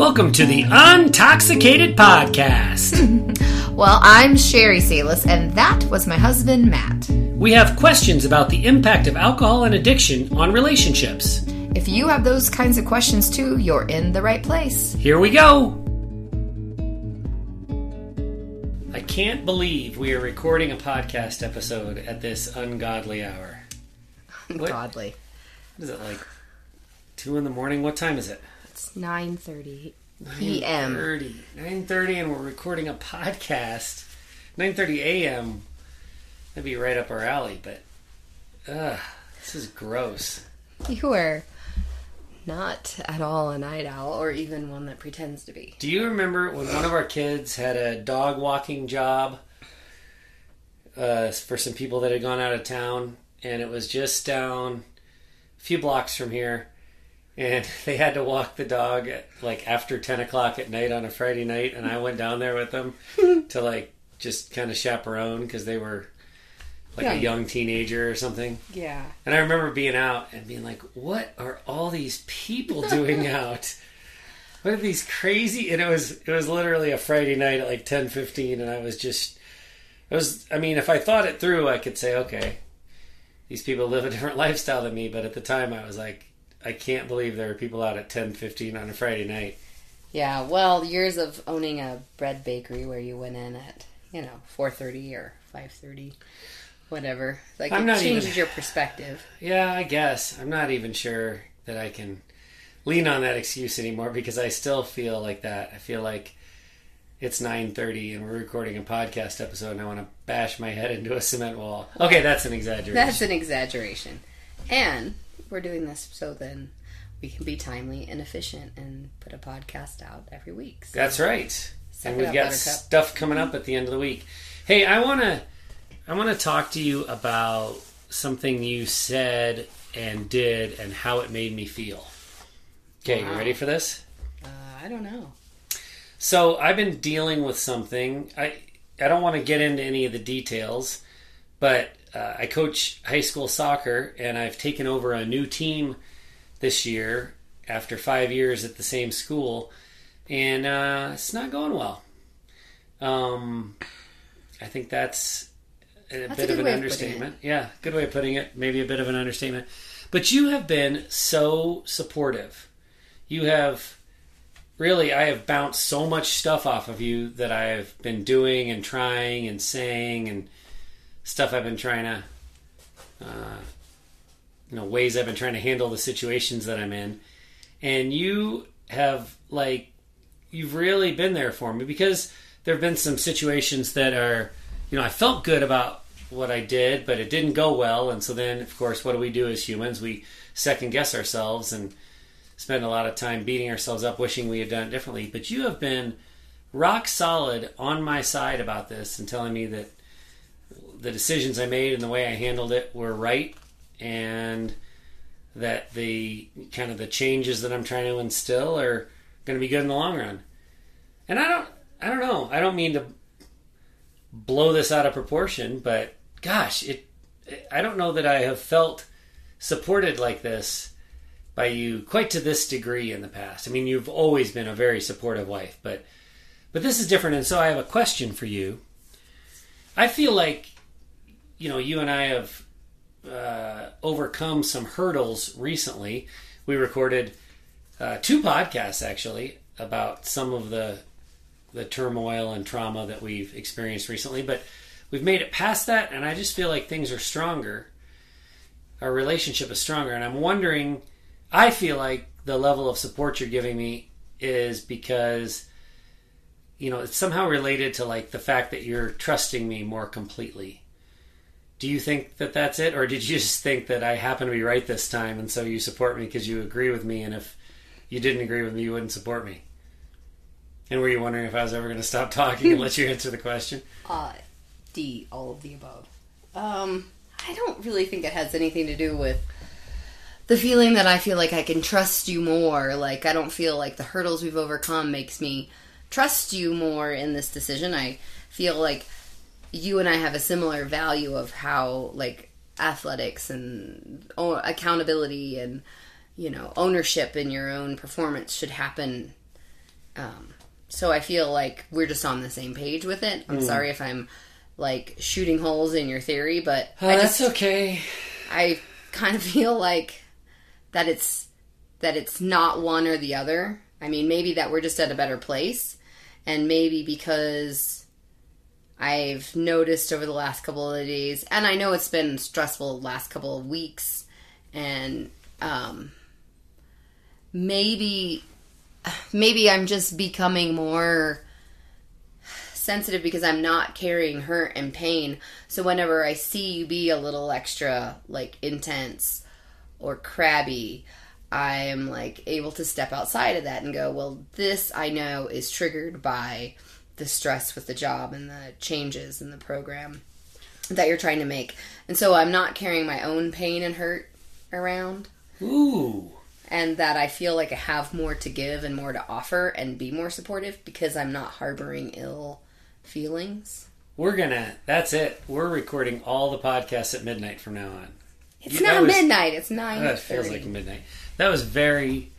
Welcome to the Untoxicated Podcast. Well, I'm Sherry Salis, and that was my husband, Matt. we have questions about the impact of alcohol and addiction on relationships. If you have those kinds of questions too, you're in the right place. Here we go. I can't believe we are recording a podcast episode at this ungodly hour. What? Godly. What is it like? Two in the morning? What time is it? It's 9.30 p.m. 9.30. 9.30 and we're recording a podcast. 9.30 a.m. That'd be right up our alley, but... Ugh, this is gross. You are not at all a night owl, or even one that pretends to be. Do you remember when one of our kids had a dog walking job uh, for some people that had gone out of town, and it was just down a few blocks from here, and they had to walk the dog at like after ten o'clock at night on a Friday night, and I went down there with them to like just kind of chaperone because they were like a young teenager or something. Yeah. And I remember being out and being like, "What are all these people doing out? What are these crazy?" And it was it was literally a Friday night at like ten fifteen, and I was just, it was. I mean, if I thought it through, I could say, "Okay, these people live a different lifestyle than me." But at the time, I was like, "I can't believe there are people out at ten fifteen on a Friday night." Yeah, well, years of owning a bread bakery where you went in at, you know, 4.30 or 5.30, whatever. Like, I'm it changes even- your perspective. Yeah, I guess I'm not even sure that I can lean on that excuse anymore because I still feel like that. I feel like it's 9:30 and we're recording a podcast episode and I want to bash my head into a cement wall. Okay, that's an exaggeration. That's an exaggeration. And we're doing this so then we can be timely and efficient and put a podcast out every week. So That's right. And we've up, got stuff coming up at the end of the week. Hey, I want to I want to talk to you about something you said and did and how it made me feel. Okay, you ready for this? uh, I don't know. So I've been dealing with something. I I don't want to get into any of the details, but uh, I coach high school soccer, and I've taken over a new team this year after five years at the same school, and uh, it's not going well. Um, I think that's a That's bit good of an way of understatement. Yeah, good way of putting it. Maybe a bit of an understatement. But you have been so supportive. You have really I have bounced so much stuff off of you that I've been doing and trying and saying and stuff I've been trying to uh, you know ways I've been trying to handle the situations that I'm in. And you have like you've really been there for me because there have been some situations that are you know I felt good about what I did but it didn't go well. And so then of course what do we do as humans? We second guess ourselves and spend a lot of time beating ourselves up wishing we had done it differently. But you have been rock solid on my side about this and telling me that the decisions I made and the way I handled it were right and that the kind of the changes that I'm trying to instill are going to be good in the long run. And I don't I don't know. I don't mean to blow this out of proportion, but gosh, it I don't know that I have felt supported like this by you quite to this degree in the past. I mean, you've always been a very supportive wife, but but this is different and so I have a question for you. I feel like you know, you and I have uh, overcome some hurdles recently. We recorded uh, two podcasts actually about some of the the turmoil and trauma that we've experienced recently, but we've made it past that, and I just feel like things are stronger. Our relationship is stronger, and I'm wondering. I feel like the level of support you're giving me is because you know it's somehow related to like the fact that you're trusting me more completely do you think that that's it or did you just think that i happen to be right this time and so you support me because you agree with me and if you didn't agree with me you wouldn't support me and were you wondering if i was ever going to stop talking and let you answer the question Uh, D, all of the above. Um, I don't really think it has anything to do with the feeling that I feel like I can trust you more. Like I don't feel like the hurdles we've overcome makes me trust you more in this decision. I feel like you and I have a similar value of how like athletics and accountability and you know ownership in your own performance should happen Um, so I feel like we're just on the same page with it. I'm sorry if I'm like shooting holes in your theory, but Uh, I that's okay. I kind of feel like that it's that it's not one or the other. I mean, maybe that we're just at a better place, and maybe because I've noticed over the last couple of days, and I know it's been stressful last couple of weeks, and um, maybe maybe I'm just becoming more sensitive because I'm not carrying hurt and pain. So whenever I see you be a little extra like intense or crabby, I'm like able to step outside of that and go, well, this I know is triggered by the stress with the job and the changes in the program that you're trying to make. And so I'm not carrying my own pain and hurt around Ooh. and that I feel like I have more to give and more to offer and be more supportive because I'm not harboring ill feelings. We're gonna. That's it. We're recording all the podcasts at midnight from now on. It's You- not was- midnight. It's nine. That feels like midnight. That was very,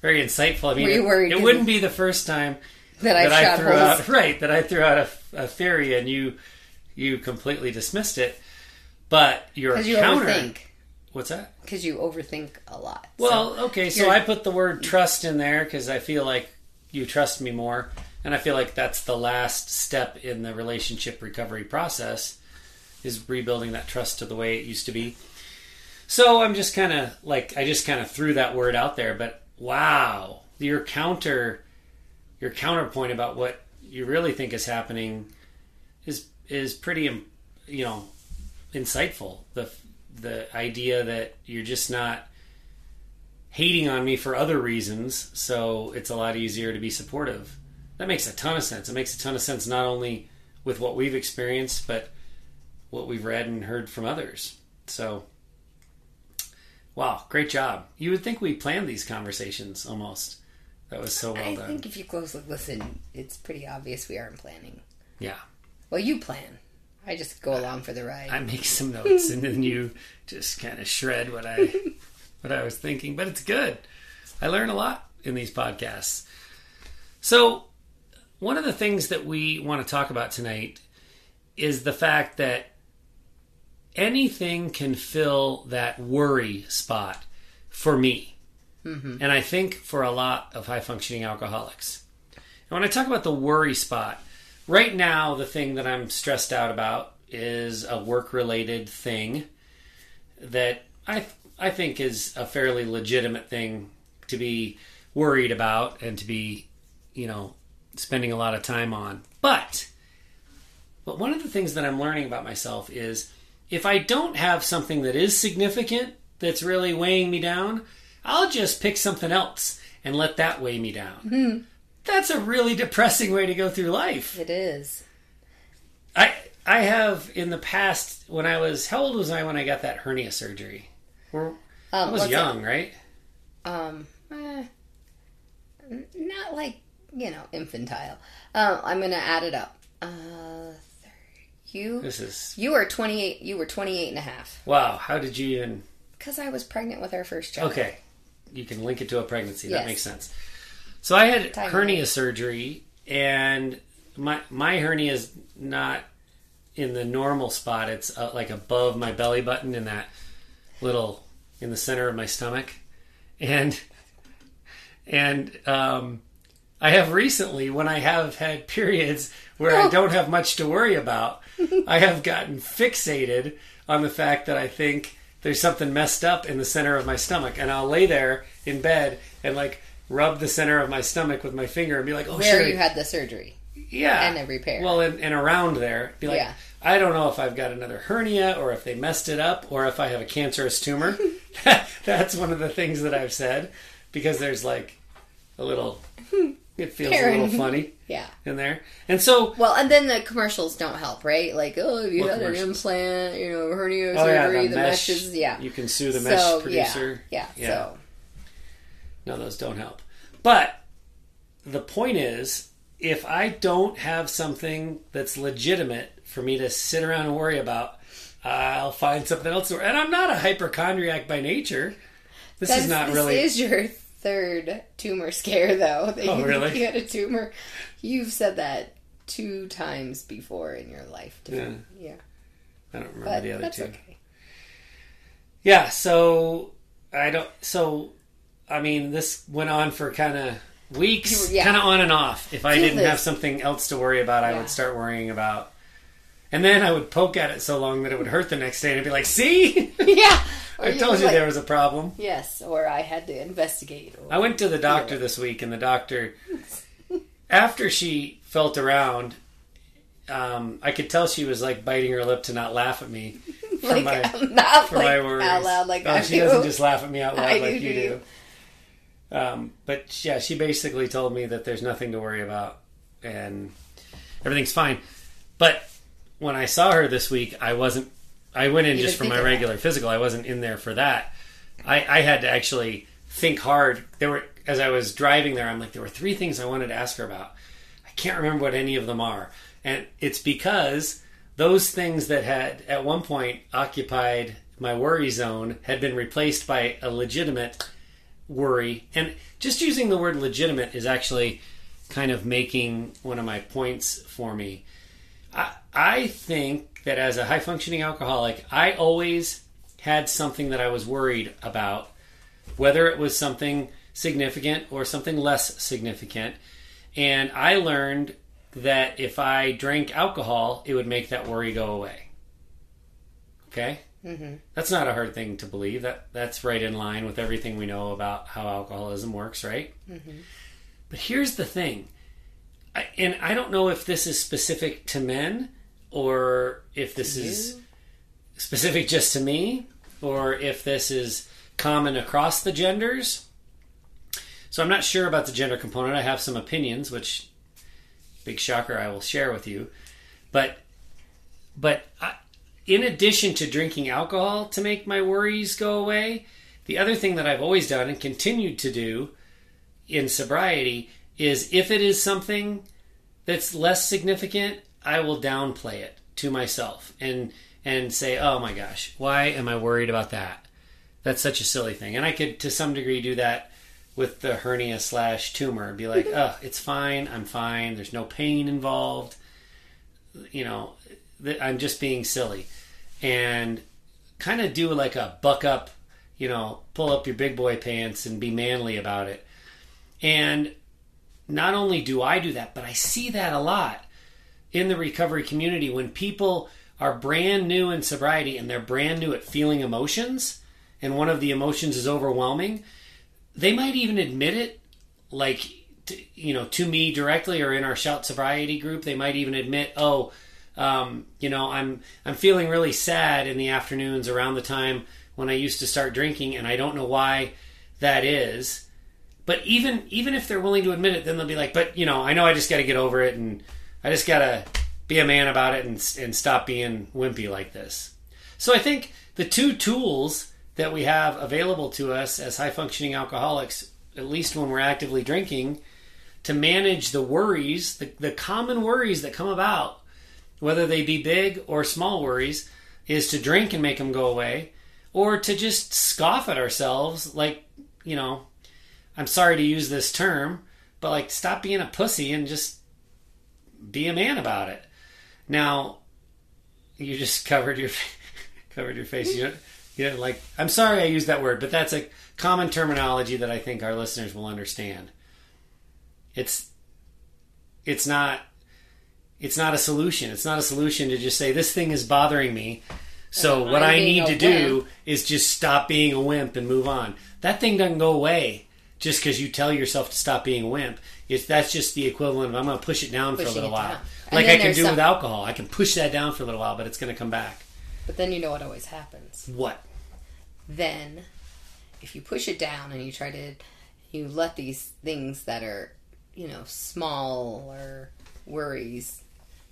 very insightful. I mean, it- worried wouldn't be the first time that I that I shot threw holes. out right that I threw out a, a theory and you you completely dismissed it. But your you counter. overthink. What's that? Because you overthink a lot. Well, okay, so I put the word trust in there because I feel like you trust me more, and I feel like that's the last step in the relationship recovery process is rebuilding that trust to the way it used to be. So I'm just kind of like I just kind of threw that word out there, but wow, your counter, your counterpoint about what you really think is happening is is pretty, you know, insightful. The the idea that you're just not hating on me for other reasons, so it's a lot easier to be supportive. That makes a ton of sense. It makes a ton of sense not only with what we've experienced, but what we've read and heard from others. So, wow, great job. You would think we planned these conversations almost. That was so well I done. think if you closely listen, it's pretty obvious we aren't planning. Yeah. Well, you plan. I just go along for the ride. I make some notes and then you just kind of shred what I what I was thinking, but it's good. I learn a lot in these podcasts. So, one of the things that we want to talk about tonight is the fact that anything can fill that worry spot for me. Mm-hmm. And I think for a lot of high functioning alcoholics. And when I talk about the worry spot, right now the thing that I'm stressed out about is a work related thing that I I think is a fairly legitimate thing to be worried about and to be, you know, spending a lot of time on. But but one of the things that I'm learning about myself is if I don't have something that is significant that's really weighing me down, I'll just pick something else and let that weigh me down. That's a really depressing way to go through life. it is. I I have in the past when I was how old was I when I got that hernia surgery? Or I Um, was young, right? Um, eh, not like you know infantile. Um, I'm gonna add it up. Uh, you This is you were 28. You were 28 and a half. wow. How did you even? Because I was pregnant with our first child. Okay, you can link it to a pregnancy. That Yes. makes sense. So I had Timing. hernia surgery, and my my hernia is not in the normal spot. It's uh, like above my belly button in that little in the center of my stomach, and and um, I have recently when I have had periods where I Oh. don't have much to worry about, I have gotten fixated on the fact that I think there's something messed up in the center of my stomach, and I'll lay there in bed and like rub the center of my stomach with my finger and be like, "Oh, Where sure, you had the surgery. yeah, and a repair. Well, and, and around there, be like, Yeah. I don't know if I've got another hernia or if they messed it up or if I have a cancerous tumor. That's one of the things that I've said because there's like a little, it feels Karen. a little funny Yeah. in there, and so Well, and then the commercials don't help, right? Like, oh, if you What had an commercials? implant, you know, hernia oh yeah, surgery, the, the, mesh, meshes, yeah. you can sue the mesh so, producer. Yeah, yeah, Yeah. So, No, those don't help. But the point is, if I don't have something that's legitimate for me to sit around and worry about, I'll find something else. to- And I'm not a hypochondriac by nature. This is not this really. is your third tumor scare, though. That Oh, you, really? You had a tumor. You've said that two times before in your life. Yeah. yeah. I don't remember But the other that's two. okay. Yeah, so I don't. So I mean, this went on for kind of weeks, yeah. kind of on and off. If I Feel didn't this. have something else to worry about, I Yeah. would start worrying about. And then I would poke at it so long that it would hurt the next day, and I'd be like, "See, yeah. I told you like, there was a problem." Yes, or I had to investigate. Or, I went to the doctor this week, and the doctor, after she felt around, um, I could tell she was like biting her lip to not laugh at me for like, my I'm not for like my worries. out loud like oh, I she do. doesn't just laugh at me out loud I like do you do. Um, but yeah, she basically told me that there's nothing to worry about and everything's fine. But when I saw her this week, I wasn't. I went in just for my of that. regular physical. I wasn't in there for that. I, I had to actually think hard. There were as I was driving there. I'm like, there were three things I wanted to ask her about. I can't remember what any of them are, and it's because those things that had at one point occupied my worry zone had been replaced by a legitimate worry. And just using the word legitimate is actually kind of making one of my points for me. I, I think that as a high functioning alcoholic, I always had something that I was worried about, whether it was something significant or something less significant. And I learned that if I drank alcohol, it would make that worry go away. Okay? hmm That's not a hard thing to believe. That that's right in line with everything we know about how alcoholism works, right? Mhm. But here's the thing, I, and I don't know if this is specific to men or if this is You? specific just to me or if this is common across the genders. So I'm not sure about the gender component. I have some opinions, which big shocker I will share with you. But but I, in addition to drinking alcohol to make my worries go away, the other thing that I've always done and continued to do in sobriety is if it is something that's less significant, I will downplay it to myself and and say, "Oh my gosh, why am I worried about that? That's such a silly thing." And I could, to some degree, do that with the hernia slash tumor. Be like, "Oh, it's fine. I'm fine. There's no pain involved. You know, I'm just being silly," and kind of do like a buck up. You know, pull up your big boy pants and be manly about it. And not only do I do that, but I see that a lot in the recovery community when people are brand new in sobriety and they're brand new at feeling emotions, and one of the emotions is overwhelming, they might even admit it, like, you know, to me directly or in our shout sobriety group. They might even admit, oh, um, you know, I'm I'm feeling really sad in the afternoons around the time when I used to start drinking, and I don't know why that is. But even even if they're willing to admit it, then they'll be like, "But you know, I know I just got to get over it, and I just got to be a man about it, and and stop being wimpy like this." So I think the two tools that we have available to us as high functioning alcoholics, at least when we're actively drinking, to manage the worries, the, the common worries that come about, whether they be big or small worries, is to drink and make them go away, or to just scoff at ourselves, like you know I'm sorry to use this term, but like stop being a pussy and just be a man about it. Now, you just covered your covered your face. You don't, you didn't like. I'm sorry I used that word, but that's a common terminology that I think our listeners will understand. It's it's not it's not a solution. It's not a solution to just say this thing is bothering me. So what I need to do wimp. is just stop being a wimp and move on. That thing doesn't go away just because you tell yourself to stop being a wimp. It's that's just the equivalent of I'm going to push it down for a little while. Like I can do some- with alcohol. I can push that down for a little while, but it's going to come back. But then you know what always happens. What? Then, if you push it down and you try to, you let these things that are, you know, small or worries,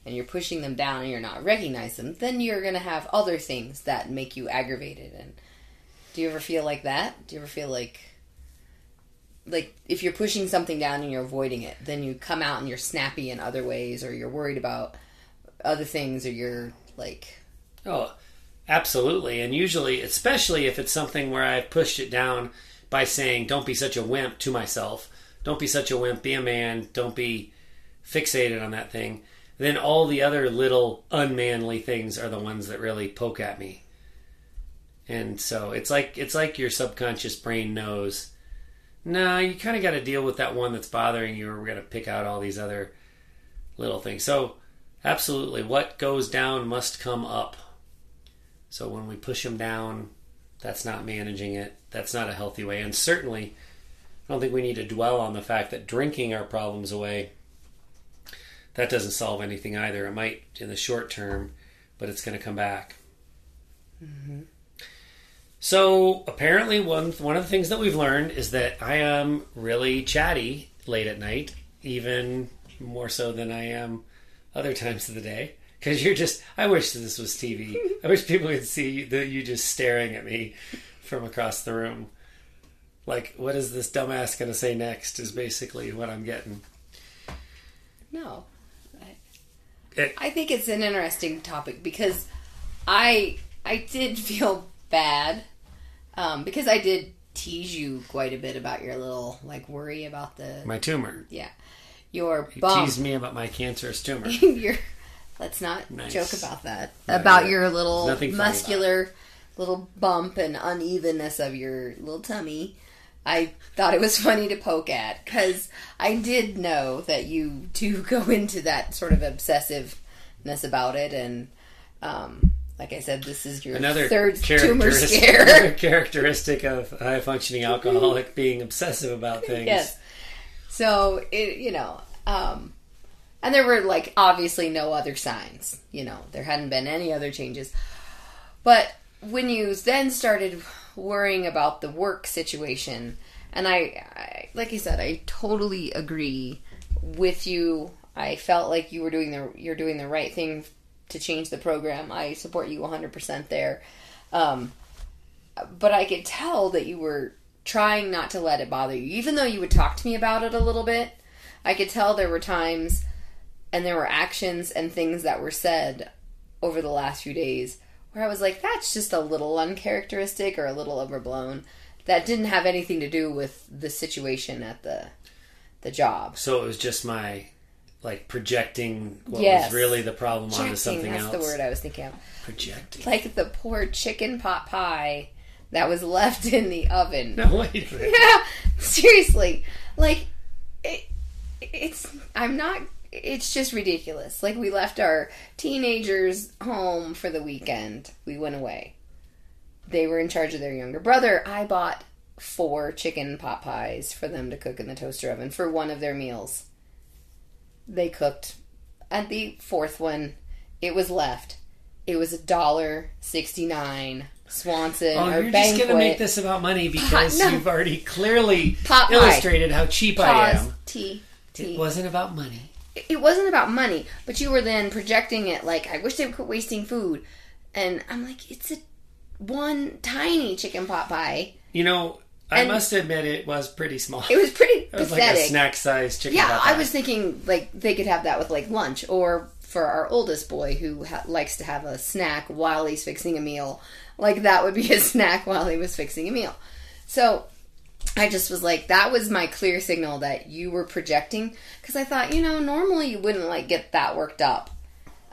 and you're pushing them down and you're not recognizing them, then you're gonna have other things that make you aggravated. And do you ever feel like that? Do you ever feel like, like if you're pushing something down and you're avoiding it, then you come out and you're snappy in other ways, or you're worried about other things, or you're like, Oh, absolutely. And usually, especially if it's something where I've pushed it down by saying, "Don't be such a wimp" to myself. Don't be such a wimp. Be a man. Don't be fixated on that thing. Then all the other little unmanly things are the ones that really poke at me. And so it's like it's like your subconscious brain knows. No, you kind of got to deal with that one that's bothering you, or we're going to pick out all these other little things. So, absolutely, what goes down must come up. So when we push them down, that's not managing it. That's not a healthy way. And certainly, I don't think we need to dwell on the fact that drinking our problems away that doesn't solve anything either. It might in the short term, but it's going to come back. Mm-hmm. So apparently, one one of the things that we've learned is that I am really chatty late at night, even more so than I am other times of the day. Because you're just, I wish this was TV. I wish people could see the, you just staring at me from across the room. Like, what is this dumbass going to say next? Is basically what I'm getting. No, it, I think it's an interesting topic because I I did feel bad um, because I did tease you quite a bit about your little like worry about the my tumor. Yeah, your you bump. teased me about my cancerous tumor. your, let's not nice. joke about that. Not about your little muscular little bump and unevenness of your little tummy. I thought it was funny to poke at because I did know that you do go into that sort of obsessiveness about it, and um, like I said, this is your another third tumor scare. characteristic of high functioning alcoholic being obsessive about things. Yes. So it, you know, um, and there were like obviously no other signs. You know, there hadn't been any other changes, but when you then started worrying about the work situation. And I, I, like I said, I totally agree with you. I felt like you were doing the you're doing the right thing to change the program. I support you 100% there. Um, but I could tell that you were trying not to let it bother you, even though you would talk to me about it a little bit. I could tell there were times and there were actions and things that were said over the last few days where I was like, that's just a little uncharacteristic or a little overblown. That didn't have anything to do with the situation at the the job. So it was just my like projecting what yes. was really the problem Projecting, onto something that's else. That's the word I was thinking of. Projecting. Like the poor chicken pot pie that was left in the oven. No, wait a minute. Yeah, seriously. Like, it, it's. I'm not it's just ridiculous. Like we left our teenagers home for the weekend. We went away. They were in charge of their younger brother. I bought four chicken pot pies for them to cook in the toaster oven for one of their meals. They cooked. At the fourth one, it was left. It was a dollar sixty nine. Swanson oh, or you're Banquet. just going to make this about money because no. you've already clearly illustrated pie. how cheap Pause. I am. T. T. It wasn't about money it wasn't about money, but you were then projecting it like, I wish they would quit wasting food. And I'm like, it's a one tiny chicken pot pie. You know, I and must admit it was pretty small. It was pretty it was pathetic. like a snack size chicken yeah. I was thinking like they could have that with like lunch or for our oldest boy who ha- likes to have a snack while he's fixing a meal. Like that would be a snack while he was fixing a meal. So I just was like, that was my clear signal that you were projecting. Because I thought, you know, normally you wouldn't like get that worked up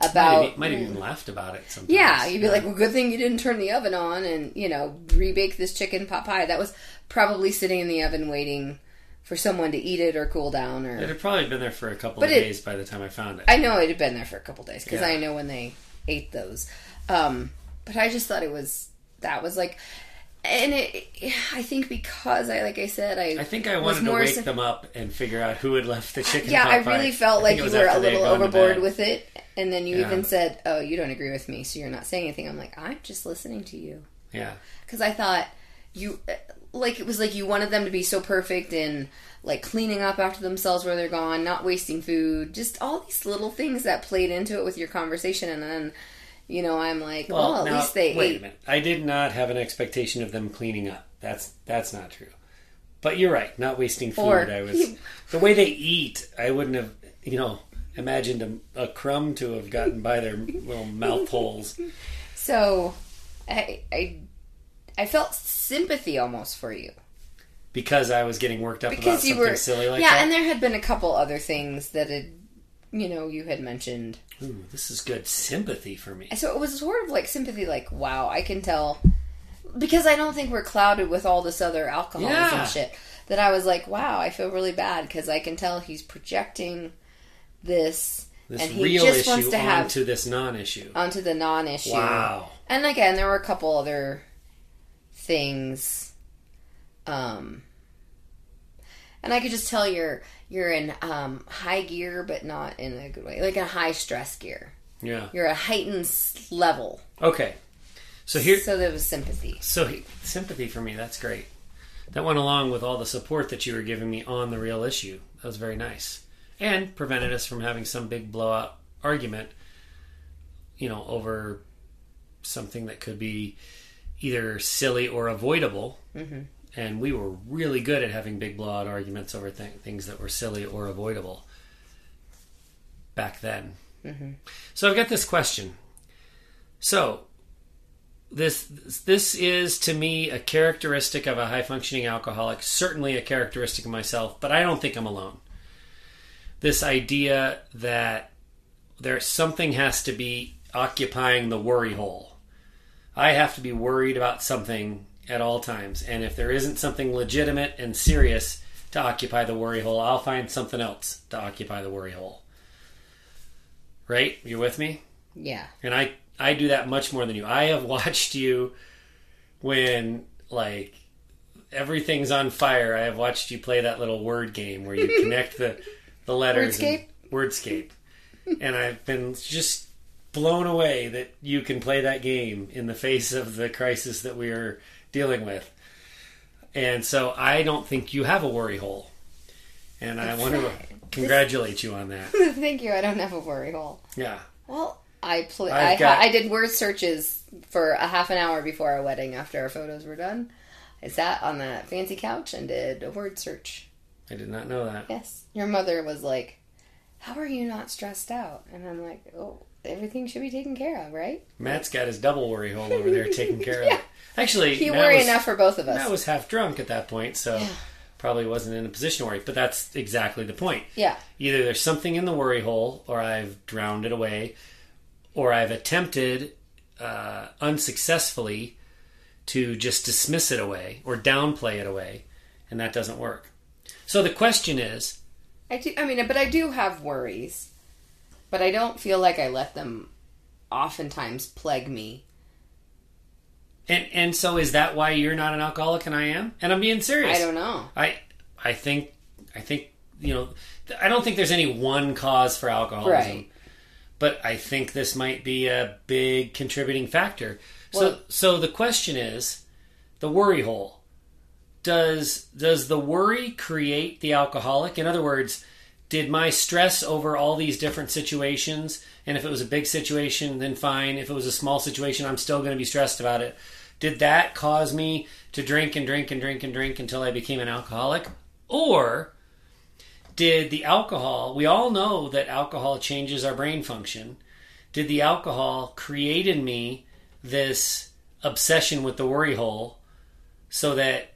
about. Might have, might have even mm. laughed about it. Sometimes. Yeah, you'd be yeah. like, well, good thing you didn't turn the oven on and you know rebake this chicken pot pie. That was probably sitting in the oven waiting for someone to eat it or cool down. Or it had probably been there for a couple but of it, days by the time I found it. I know it had been there for a couple days because yeah. I know when they ate those. Um, but I just thought it was that was like and it, I think because I, like I said, I I think I wanted to wake them up and figure out who had left the chicken. Yeah, I really felt like you were a little overboard with it, and then you yeah. even said, "Oh, you don't agree with me, so you're not saying anything." I'm like, I'm just listening to you. Yeah, because I thought you like it was like you wanted them to be so perfect and like cleaning up after themselves where they're gone, not wasting food, just all these little things that played into it with your conversation, and then you know, I'm like, well, well at now, least they wait ate. a minute. I did not have an expectation of them cleaning up. That's that's not true. But you're right, not wasting food. Or, I was the way they eat. I wouldn't have, you know, imagined a, a crumb to have gotten by their little mouth holes. So, I, I I felt sympathy almost for you. because I was getting worked up about because you something were silly like that. yeah, that. and there had been a couple other things that had, you know, you had mentioned. Ooh, this is good sympathy for me. So it was sort of like sympathy, like wow, I can tell because I don't think we're clouded with all this other alcoholism Yeah. shit. That I was like, wow, I feel really bad because I can tell he's projecting this, This and he real just wants issue to have onto this non-issue. onto the non-issue. Wow. And again, there were a couple other things. Um, and I could just tell you're you're in um, high gear, but not in a good way, like a high stress gear. Yeah. You're a heightened s- level. Okay. So here, So there was sympathy. so he, sympathy for me. That's great. That went along with all the support that you were giving me on the real issue. That was very nice, and prevented us from having some big blowout argument. You know, over something that could be either silly or avoidable. Mm-hmm. And we were really good at having big blowout arguments over th- things that were silly or avoidable back then. So I've got this question. So this this is to me a characteristic of a high functioning alcoholic, certainly a characteristic of myself, but I don't think I'm alone. This idea that there something has to be occupying the worry hole. I have to be worried about something at all times, and if there isn't something legitimate and serious to occupy the worry hole, I'll find something else to occupy the worry hole. Right? You with me? Yeah. and I I do that much more than you. I have watched you when like everything's on fire. I have watched you play that little word game where you connect the the letters. and- Wordscape. and I've been just blown away that you can play that game in the face of the crisis that we are dealing with. And so I don't think you have a worry hole. And I want to congratulate you on that. Thank you. I don't have a worry hole. Yeah. Well, I pl- I, got- I did word searches for a half an hour before our wedding. After our photos were done, I sat on that fancy couch and did a word search. I did not know that. Yes, your mother was like, "How are you not stressed out?" And I'm like, "Oh, everything should be taken care of, right?" Matt's got his double worry hole over there taken care of Yeah. it. Actually, He Matt worry was, enough for both of us. Matt was half drunk at that point, so Yeah. probably wasn't in a position to worry. But that's exactly the point. yeah, Either there's something in the worry hole, or I've drowned it away, or I've attempted uh, unsuccessfully to just dismiss it away or downplay it away, and that doesn't work. So the question is, I do. I mean, but I do have worries, but I don't feel like I let them oftentimes plague me. and and so is that why you're not an alcoholic and I am? And I'm being serious. I don't know. I I think I think you know I don't think there's any one cause for alcoholism. Right. But I think this might be a big contributing factor. So so the question is the worry hole. Does does the worry create the alcoholic? In other words, did my stress over all these different situations and if it was a big situation then fine. If it was a small situation i'm still going to be stressed about it. Did that cause me to drink and drink and drink and drink until i became an alcoholic? Or did the alcohol we all know that alcohol changes our brain function. Did the alcohol create in me this obsession with the worry hole so that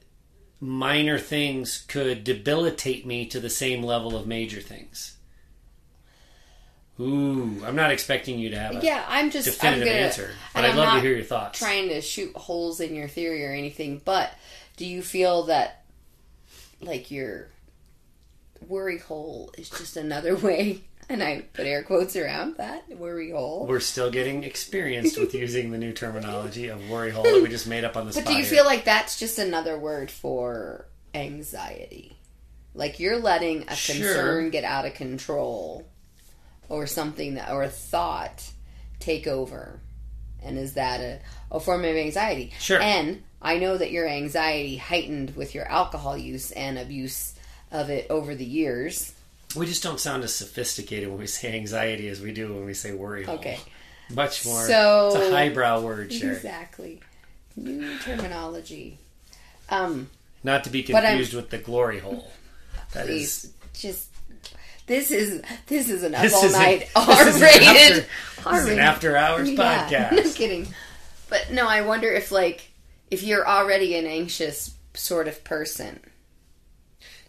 minor things could debilitate me to the same level of major things. Ooh, I'm not expecting you to have a Yeah, I'm just definitive I'm gonna, answer, but I'd I'm love to hear your thoughts. Trying to shoot holes in your theory or anything, but do you feel that like your worry hole is just another way? And I put air quotes around that worry hole. We're still getting experienced with using the new terminology of worry hole that we just made up on the But spot. But do you here. feel like that's just another word for anxiety? Like you're letting a Sure. concern get out of control or something that or a thought take over. And is that a, a form of anxiety? Sure. And I know that your anxiety heightened with your alcohol use and abuse of it over the years. We just don't sound as sophisticated when we say anxiety as we do when we say worry hole. Okay. Much more. So- it's a highbrow word, Sherry. Exactly. New terminology. Um Not to be confused with the glory hole. That is please just this is this is an up all night this R is an rated after- is an after hours Yeah, podcast. no kidding. But no, I wonder if like if you're already an anxious sort of person,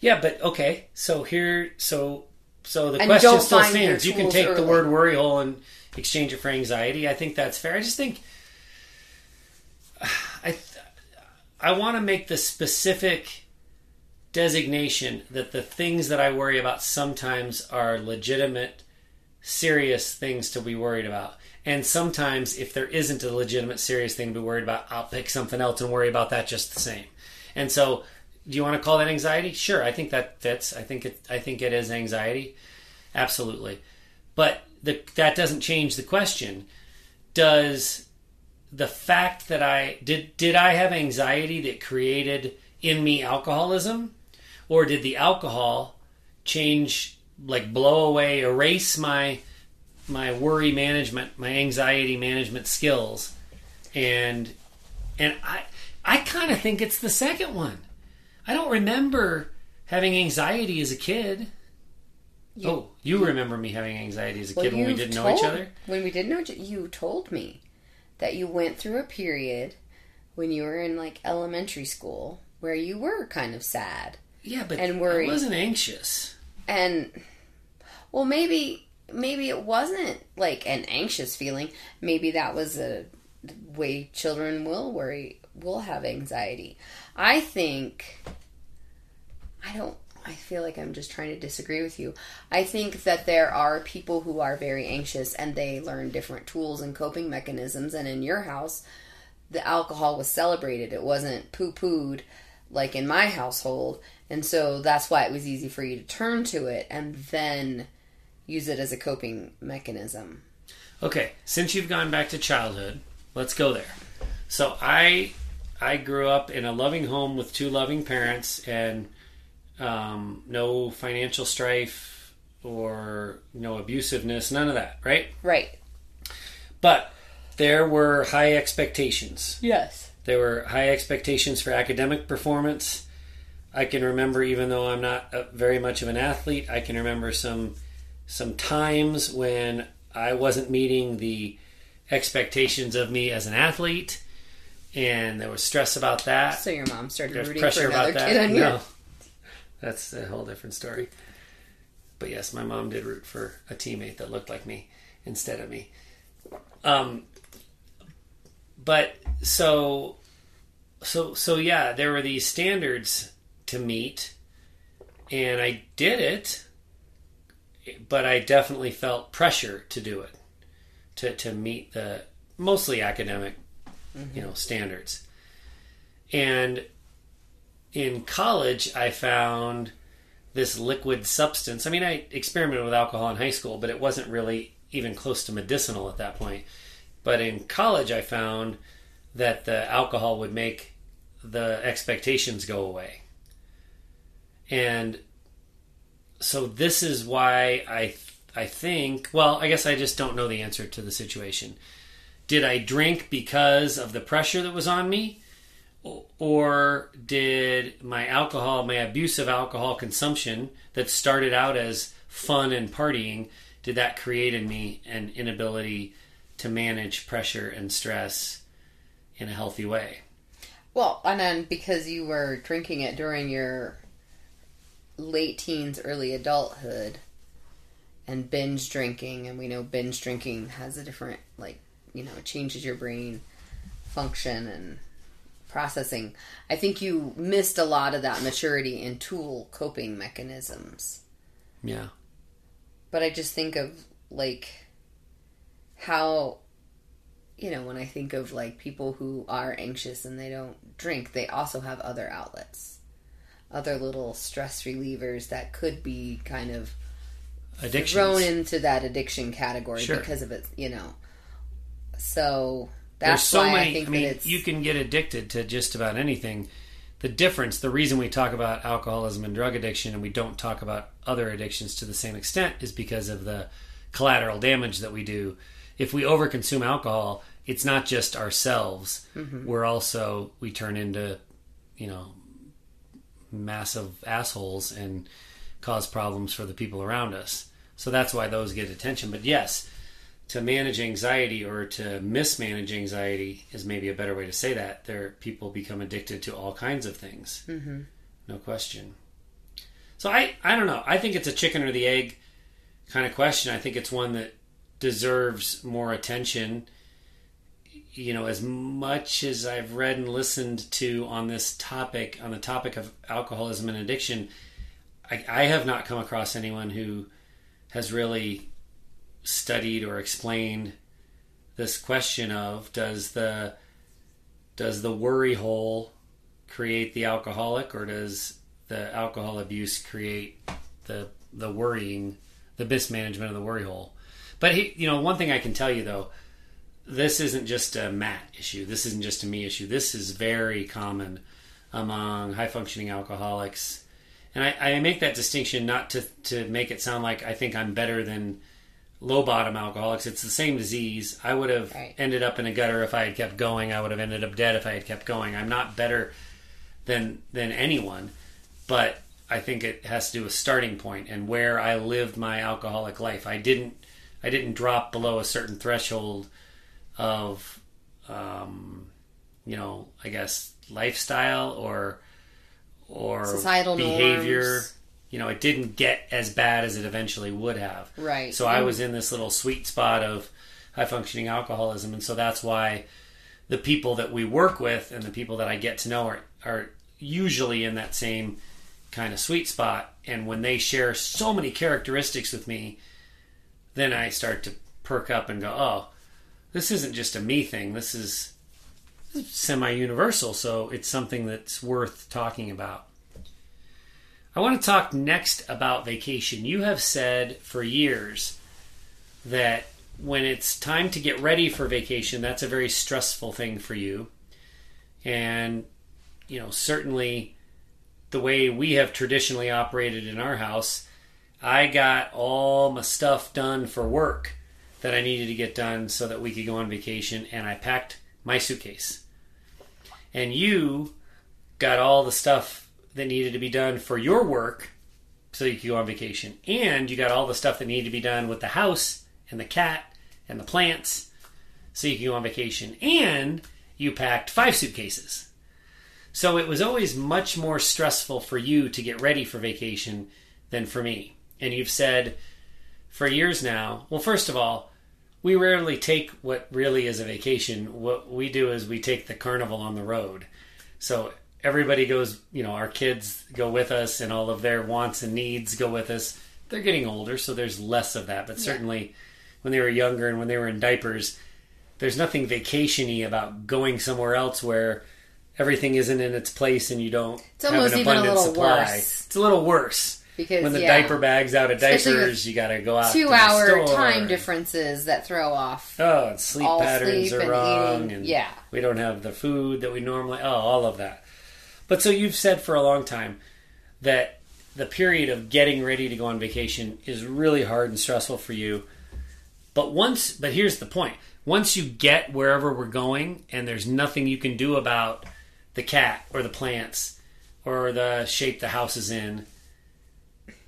Yeah, but okay. So here, so so the And question still stands. You can take the word worry hole and exchange it for anxiety. I think that's fair. I just think I th- I want to make the specific designation that the things that I worry about sometimes are legitimate, serious things to be worried about. And sometimes, if there isn't a legitimate, serious thing to be worried about, I'll pick something else and worry about that just the same. And so, do you want to call that anxiety? Sure, I think that fits. I think it. I think it is anxiety, absolutely. But the, that doesn't change the question. Does the fact that I did did I have anxiety that created in me alcoholism, or did the alcohol change, like blow away, erase my my worry management, my anxiety management skills, and and I I kind of think it's the second one. I don't remember having anxiety as a kid. You- oh, you remember me having anxiety as a Well, kid when we didn't know each other? When we didn't know each you told me that you went through a period when you were in like elementary school where you were kind of sad. Yeah, but And worried. I wasn't anxious. And well maybe maybe it wasn't like an anxious feeling. Maybe that was a way children will worry will have anxiety. I think I don't I feel like I'm just trying to disagree with you. I think that there are people who are very anxious and they learn different tools and coping mechanisms and in your house the alcohol was celebrated. It wasn't poo-pooed like in my household. And so that's why it was easy for you to turn to it and then use it as a coping mechanism. Okay, since you've gone back to childhood, let's go there. So I I grew up in a loving home with two loving parents and um, no financial strife or no abusiveness, none of that, right? Right. But there were high expectations. Yes. There were high expectations for academic performance. I can remember, even though I'm not a, very much of an athlete, I can remember some some times when I wasn't meeting the expectations of me as an athlete, and there was stress about that. So your mom started rooting pressure for another about that. kid on you. No, that's a whole different story. But yes, my mom did root for a teammate that looked like me instead of me. Um, but so, so, so yeah, there were these standards to meet, and I did it. But I definitely felt pressure to do it, to to meet the mostly academic, you know, standards. And in college, I found this liquid substance. I mean, I experimented with alcohol in high school, but it wasn't really even close to medicinal at that point. But in college, I found that the alcohol would make the expectations go away. And so this is why I I think, well, I guess I just don't know the answer to the situation. Did I drink because of the pressure that was on me? Or did my alcohol, my abusive alcohol consumption that started out as fun and partying, did that create in me an inability to manage pressure and stress in a healthy way? Well, and then because you were drinking it during your late teens, early adulthood, and binge drinking, and we know binge drinking has a different, like, you know, it changes your brain function and processing. I think you missed a lot of that maturity in tool coping mechanisms. Yeah. But I just think of, like, how you know, when I think of like people who are anxious and they don't drink, they also have other outlets, other little stress relievers that could be kind of Addictions. thrown into that addiction category Sure. because of it, you know. So There's so many. I think mean, you can get addicted to just about anything. The difference, the reason we talk about alcoholism and drug addiction and we don't talk about other addictions to the same extent is because of the collateral damage that we do. If we overconsume alcohol, it's not just ourselves. Mm-hmm. We're also we turn into, you know, massive assholes and cause problems for the people around us. So that's why those get attention. But yes, to manage anxiety or to mismanage anxiety is maybe a better way to say that. There, people become addicted to all kinds of things. Mm-hmm. No question. So I I don't know. I think it's a chicken or the egg kind of question. I think it's one that deserves more attention. You know, as much as I've read and listened to on this topic, on the topic of alcoholism and addiction, I, I have not come across anyone who has really studied or explained this question of does the does the worry hole create the alcoholic or does the alcohol abuse create the the worrying the mismanagement of the worry hole? But he, you know one thing i can tell you though this isn't just a matt issue. This isn't just a me issue. This is very common among high functioning alcoholics. And I, I make that distinction not to, to make it sound like i think i'm better than low bottom alcoholics. It's the same disease. I would have Right. ended up in a gutter if I had kept going. I would have ended up dead if I had kept going. I'm not better than than anyone, but I think it has to do with starting point and where I lived my alcoholic life. I didn't I didn't drop below a certain threshold of um, you know, I guess lifestyle or or Societal behavior. norms. You know, it didn't get as bad as it eventually would have. Right. So I mm. was in this little sweet spot of high functioning alcoholism, and so that's why the people that we work with and the people that I get to know are are usually in that same kind of sweet spot. And when they share so many characteristics with me, then I start to perk up and go, "Oh, this isn't just a me thing. This is semi universal. So it's something that's worth talking about." I want to talk next about vacation. You have said for years that when it's time to get ready for vacation, that's a very stressful thing for you. And, you know, certainly the way we have traditionally operated in our house, I got all my stuff done for work that I needed to get done so that we could go on vacation, and I packed my suitcase. And you got all the stuff that needed to be done for your work so you could go on vacation. And you got all the stuff that needed to be done with the house and the cat and the plants so you could go on vacation. And you packed five suitcases. So it was always much more stressful for you to get ready for vacation than for me. And you've said for years now, well, first of all, we rarely take what really is a vacation. What we do is we take the carnival on the road. So everybody goes, you know, our kids go with us and all of their wants and needs go with us. They're getting older, so there's less of that. But certainly when they were younger and when they were in diapers, there's nothing vacationy about going somewhere else where everything isn't in its place and you don't It's almost an even a little supply. worse. It's a little worse. because When the yeah, diaper bag's out of Especially diapers, you got to go out to two the hour time differences that throw off. Oh, and sleep patterns sleep are and wrong, eating. and Yeah. we don't have the food that we normally. Oh, all of that. But so you've said for a long time that the period of getting ready to go on vacation is really hard and stressful for you. But once, but here's the point: once you get wherever we're going, and there's nothing you can do about the cat or the plants or the shape the house is in,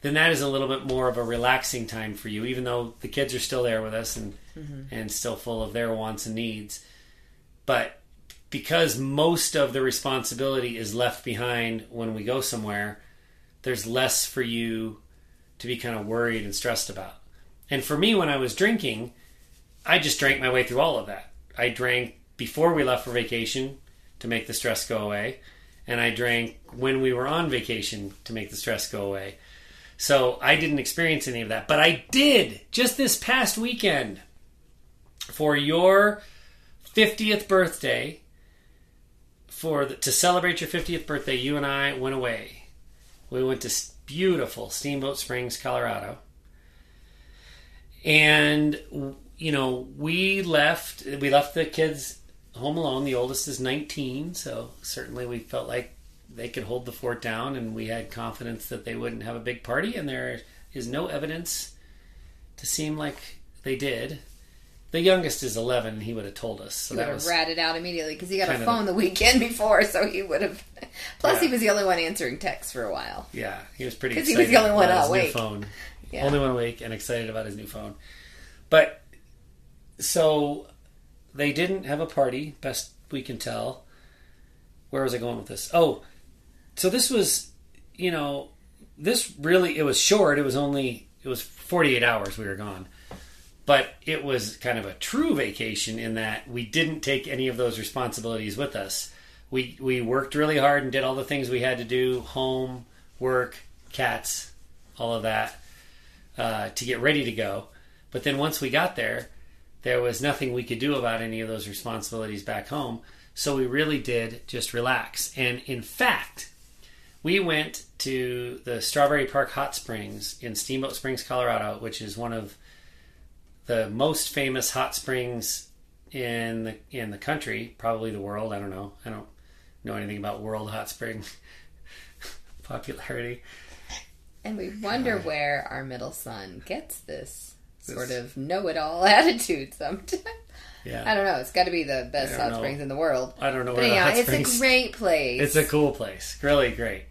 then that is a little bit more of a relaxing time for you, even though the kids are still there with us and mm-hmm. and still full of their wants and needs. But because most of the responsibility is left behind when we go somewhere, there's less for you to be kind of worried and stressed about. And for me, when I was drinking, I just drank my way through all of that. I drank before we left for vacation to make the stress go away, and I drank when we were on vacation to make the stress go away. So I didn't experience any of that, but I did just this past weekend for your 50th birthday. For the, to celebrate your 50th birthday, you and I went away. We went to beautiful Steamboat Springs, Colorado, and you know we left. We left the kids home alone. The oldest is 19, so certainly we felt like they could hold the fort down, and we had confidence that they wouldn't have a big party. And there is no evidence to seem like they did. The youngest is 11, he would have told us. So He would have ratted out immediately because he got a phone the weekend before, so he would have. Plus, he was the only one answering texts for a while. Yeah, he was pretty 'Cause he was the only one awake. new phone. Yeah. Only one awake and excited about his new phone. But so they didn't have a party, best we can tell. Where was I going with this? Oh, so this was, you know, this really it was short. It was only it was 48 hours we were gone. But it was kind of a true vacation in that we didn't take any of those responsibilities with us. We we worked really hard and did all the things we had to do, home, work, cats, all of that, uh, to get ready to go. But then once we got there, there was nothing we could do about any of those responsibilities back home. So we really did just relax. And in fact, we went to the Strawberry Park Hot Springs in Steamboat Springs, Colorado, which is one of the most famous hot springs in the in the country, probably the world. I don't know. I don't know anything about world hot spring popularity. And we wonder where our middle son gets this sort of know-it-all attitude. Sometimes Yeah, I don't know. It's got to be the best hot know. springs in the world. I don't know But where yeah, it's springs. a great place. It's a cool place, really great.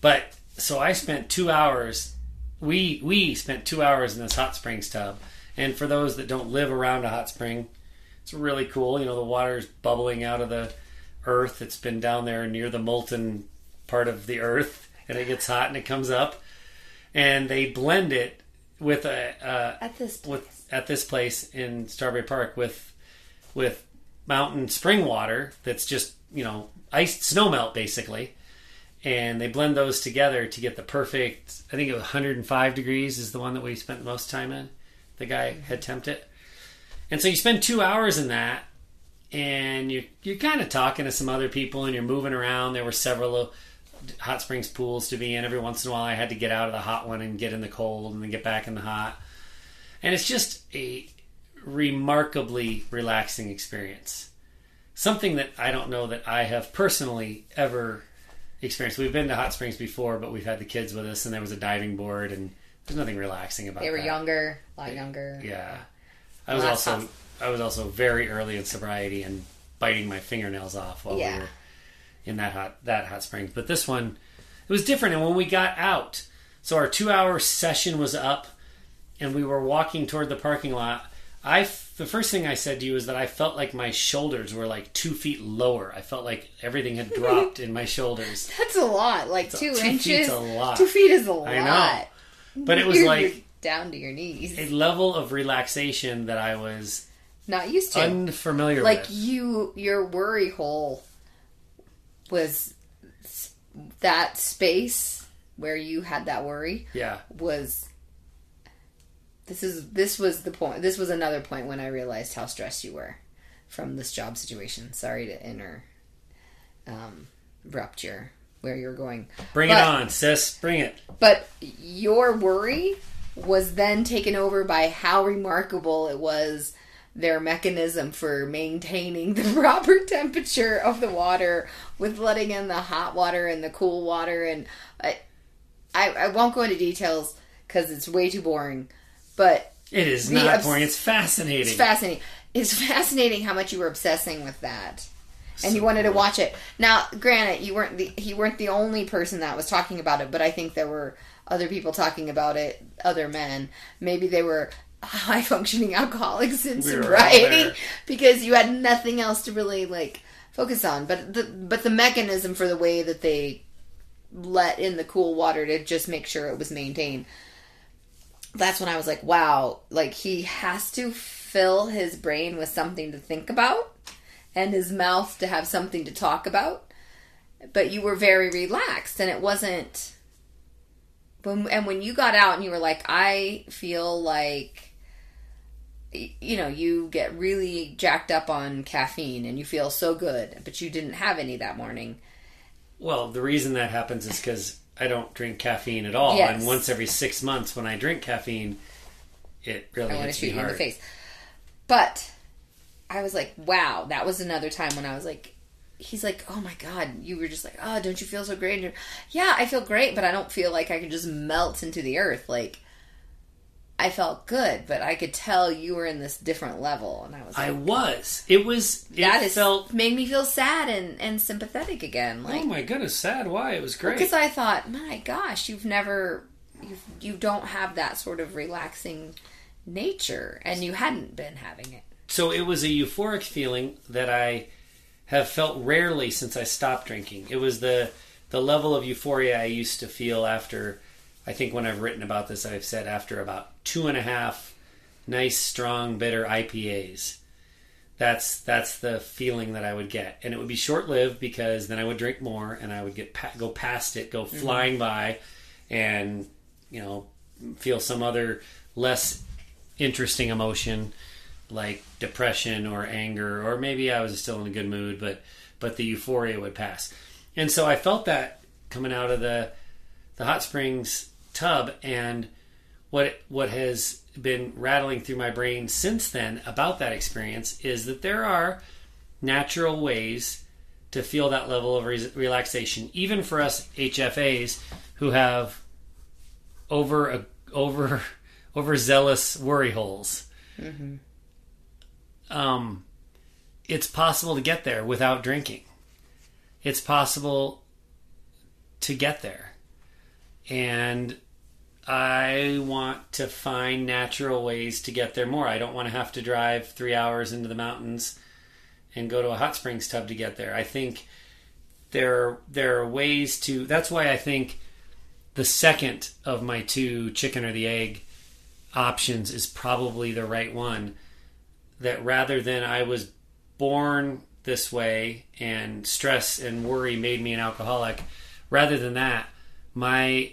But so I spent two hours. We we spent two hours in this hot springs tub, and for those that don't live around a hot spring, it's really cool. You know, the water's bubbling out of the earth. It's been down there near the molten part of the earth, and it gets hot and it comes up, and they blend it with a, a at this place. with at this place in Strawberry Park with with mountain spring water that's just you know ice snowmelt basically, and they blend those together to get the perfect. I think it was 105 degrees is the one that we spent the most time in. The guy had temped it, and so you spend two hours in that, and you you're kind of talking to some other people, and you're moving around. There were several hot springs pools to be in. Every once in a while, I had to get out of the hot one and get in the cold, and then get back in the hot. And it's just a remarkably relaxing experience. Something that I don't know that I have personally ever experienced. We've been to hot springs before, but we've had the kids with us, and there was a diving board, and there's nothing relaxing about that. They were that. younger, a lot younger. Yeah, I was also I was also very early in sobriety and biting my fingernails off while Yeah. we were in that hot that hot springs. But this one, it was different. And when we got out, so our two hour session was up, and we were walking toward the parking lot. I the first thing I said to you is that I felt like my shoulders were like two feet lower. I felt like everything had dropped in my shoulders. That's a lot. Like two, two feet's inches. a lot. Two feet is a lot. I know. But it was like down to your knees. a level of relaxation that I was Not used to. unfamiliar like with. you, your worry hole was that space where you had that worry Yeah. was. This is this was the point. This was another point when I realized how stressed you were from this job situation. Sorry to inter um, abrupt your where you're going. Bring But- it on, sis. Bring it. But your worry was then taken over by how remarkable it was their mechanism for maintaining the proper temperature of the water with letting in the hot water and the cool water and I I, I won't go into details because it's way too boring but It is not obs- boring. It's fascinating. it's fascinating it's fascinating how much you were obsessing with that and you wanted to watch it. Now, granted, you weren't the you weren't the only person that was talking about it, but I think there were other people talking about it, other men. Maybe they were high functioning alcoholics in We sobriety because you had nothing else to really like focus on. But the but the mechanism for the way that they let in the cool water to just make sure it was maintained. That's when I was like, wow, like he has to fill his brain with something to think about and his mouth to have something to talk about. But you were very relaxed and it wasn't when and when you got out and you were like, I feel like you know, you get really jacked up on caffeine and you feel so good, but you didn't have any that morning. Well, the reason that happens is because I don't drink caffeine at all, Yes. and once every six months, when I drink caffeine, it really I want to shoot me you in the face. But I was like, wow, that was another time when I was like, he's like, oh my god, you were just like, oh, don't you feel so great? And you're, yeah, I feel great, but I don't feel like I could just melt into the earth. Like, I felt good, but I could tell you were in this different level, and I was I was. It was. It that is felt. made me feel sad and, and sympathetic again. Oh like, oh my goodness, sad. Why? It was great. because I thought, my gosh, you've never, you've, you don't have that sort of relaxing nature, and you hadn't been having it. So it was a euphoric feeling that I have felt rarely since I stopped drinking. It was the the level of euphoria I used to feel after I think when I've written about this, I've said after about two and a half nice, strong, bitter IPAs, that's that's the feeling that I would get, and it would be short lived because then I would drink more and I would get pa- go past it, go flying mm-hmm. by, and you know feel some other less interesting emotion like depression or anger or maybe I was still in a good mood but but the euphoria would pass. And so I felt that coming out of the the hot springs tub and what what has been rattling through my brain since then about that experience is that there are natural ways to feel that level of re- relaxation even for us HFAs who have over a, over overzealous worry holes. Mm-hmm. Um, it's possible to get there without drinking. It's possible to get there. And I want to find natural ways to get there more. I don't want to have to drive three hours into the mountains and go to a hot springs tub to get there. I think there there are ways to. That's why I think the second of my two chicken or the egg options is probably the right one. That rather than I was born this way and stress and worry made me an alcoholic, rather than that, my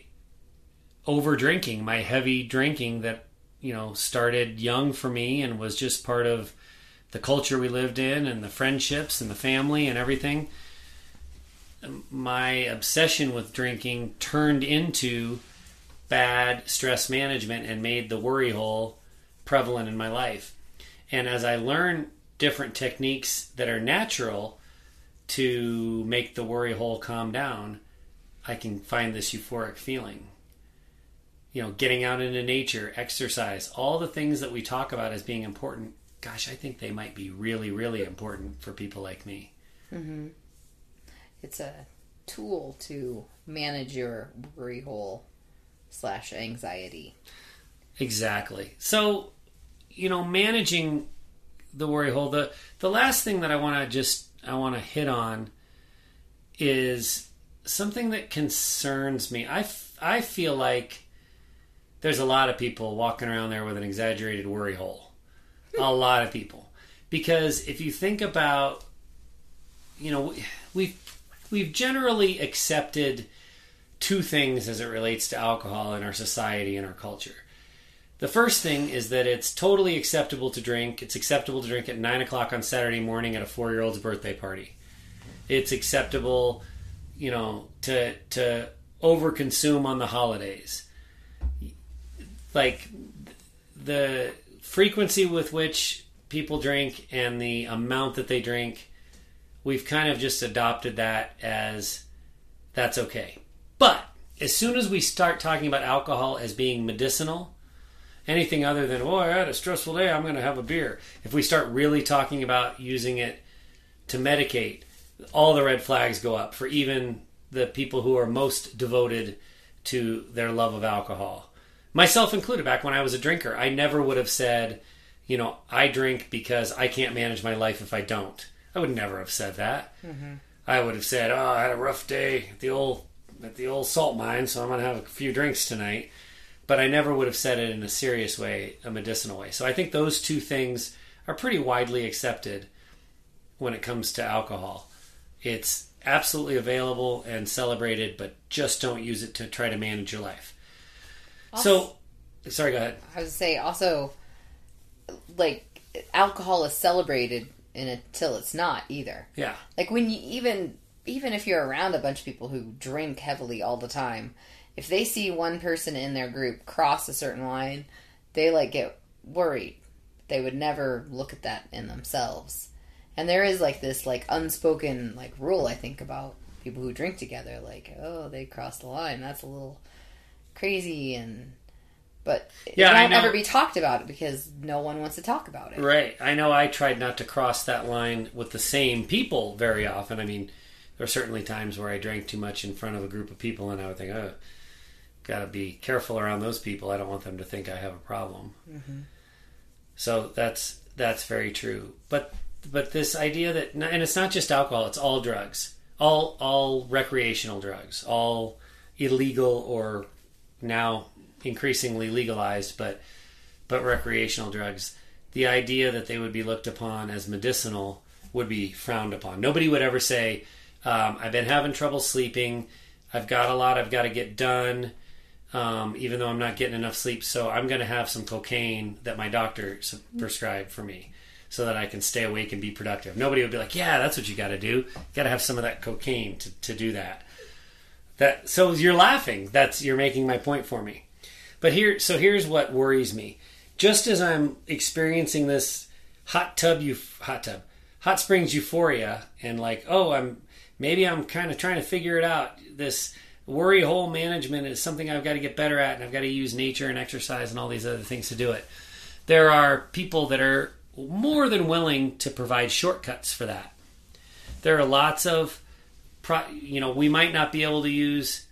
over drinking, my heavy drinking that, you know, started young for me and was just part of the culture we lived in and the friendships and the family and everything. My obsession with drinking turned into bad stress management and made the worry hole prevalent in my life. And as I learn different techniques that are natural to make the worry hole calm down, I can find this euphoric feeling. You know, getting out into nature, exercise, all the things that we talk about as being important. Gosh, I think they might be really, really important for people like me. Mm-hmm. It's a tool to manage your worry hole slash anxiety. Exactly. So, you know, managing the worry hole. The the last thing that I want to just I want to hit on is something that concerns me. I, I feel like there's a lot of people walking around there with an exaggerated worry hole. a lot of people. Because if you think about you know, we've we've generally accepted two things as it relates to alcohol in our society and our culture. The first thing is that it's totally acceptable to drink. It's acceptable to drink at 9 o'clock on Saturday morning at a four year old's birthday party. It's acceptable, you know, to, to overconsume on the holidays. Like the frequency with which people drink and the amount that they drink, we've kind of just adopted that as that's okay. But as soon as we start talking about alcohol as being medicinal, anything other than, oh, I had a stressful day, I'm going to have a beer. If we start really talking about using it to medicate, all the red flags go up for even the people who are most devoted to their love of alcohol. Myself included, back when I was a drinker, I never would have said, you know, I drink because I can't manage my life if I don't. I would never have said that. Mm-hmm. I would have said, "Oh, I had a rough day at the old at the old salt mine, so I'm going to have a few drinks tonight." But I never would have said it in a serious way, a medicinal way. So I think those two things are pretty widely accepted when it comes to alcohol. It's absolutely available and celebrated, but just don't use it to try to manage your life. Also, so, sorry, go ahead. I was to say also, like alcohol is celebrated until it's not either. Yeah. Like when you even even if you're around a bunch of people who drink heavily all the time, if they see one person in their group cross a certain line, they like get worried. They would never look at that in themselves. And there is like this like unspoken like rule I think about people who drink together like oh they crossed the line that's a little crazy and but yeah, it won't ever be talked about because no one wants to talk about it. Right. I know I tried not to cross that line with the same people very often. I mean, there are certainly times where I drank too much in front of a group of people and I would think, oh, got to be careful around those people. I don't want them to think I have a problem. Mm-hmm. So that's that's very true. But but this idea that and it's not just alcohol; it's all drugs, all all recreational drugs, all illegal or now increasingly legalized, but but recreational drugs, the idea that they would be looked upon as medicinal would be frowned upon. Nobody would ever say, um, "I've been having trouble sleeping. I've got a lot I've got to get done." Um, even though I'm not getting enough sleep, so I'm going to have some cocaine that my doctor prescribed for me so that I can stay awake and be productive. Nobody would be like, "Yeah, that's what you got to do. Got to have some of that cocaine to, to do that." That so you're laughing. That's you're making my point for me. But here, so here's what worries me. Just as I'm experiencing this hot tub, you hot tub, hot springs euphoria, and like, oh, I'm maybe I'm kind of trying to figure it out. This worry hole management is something I've got to get better at, and I've got to use nature and exercise and all these other things to do it. There are people that are more than willing to provide shortcuts for that. There are lots of, you know, we might not be able to use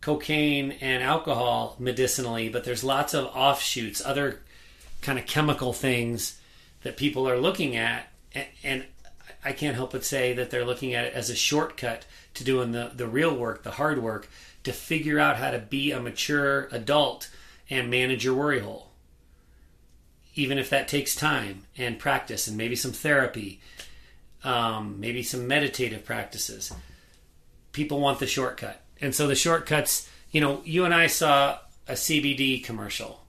cocaine and alcohol medicinally, but there's lots of offshoots, other kind of chemical things that people are looking at, and I can't help but say that they're looking at it as a shortcut to doing the, the real work, the hard work, to figure out how to be a mature adult and manage your worry hole. Even if that takes time and practice and maybe some therapy, um, maybe some meditative practices. People want the shortcut. And so the shortcuts, you know, you and I saw a CBD commercial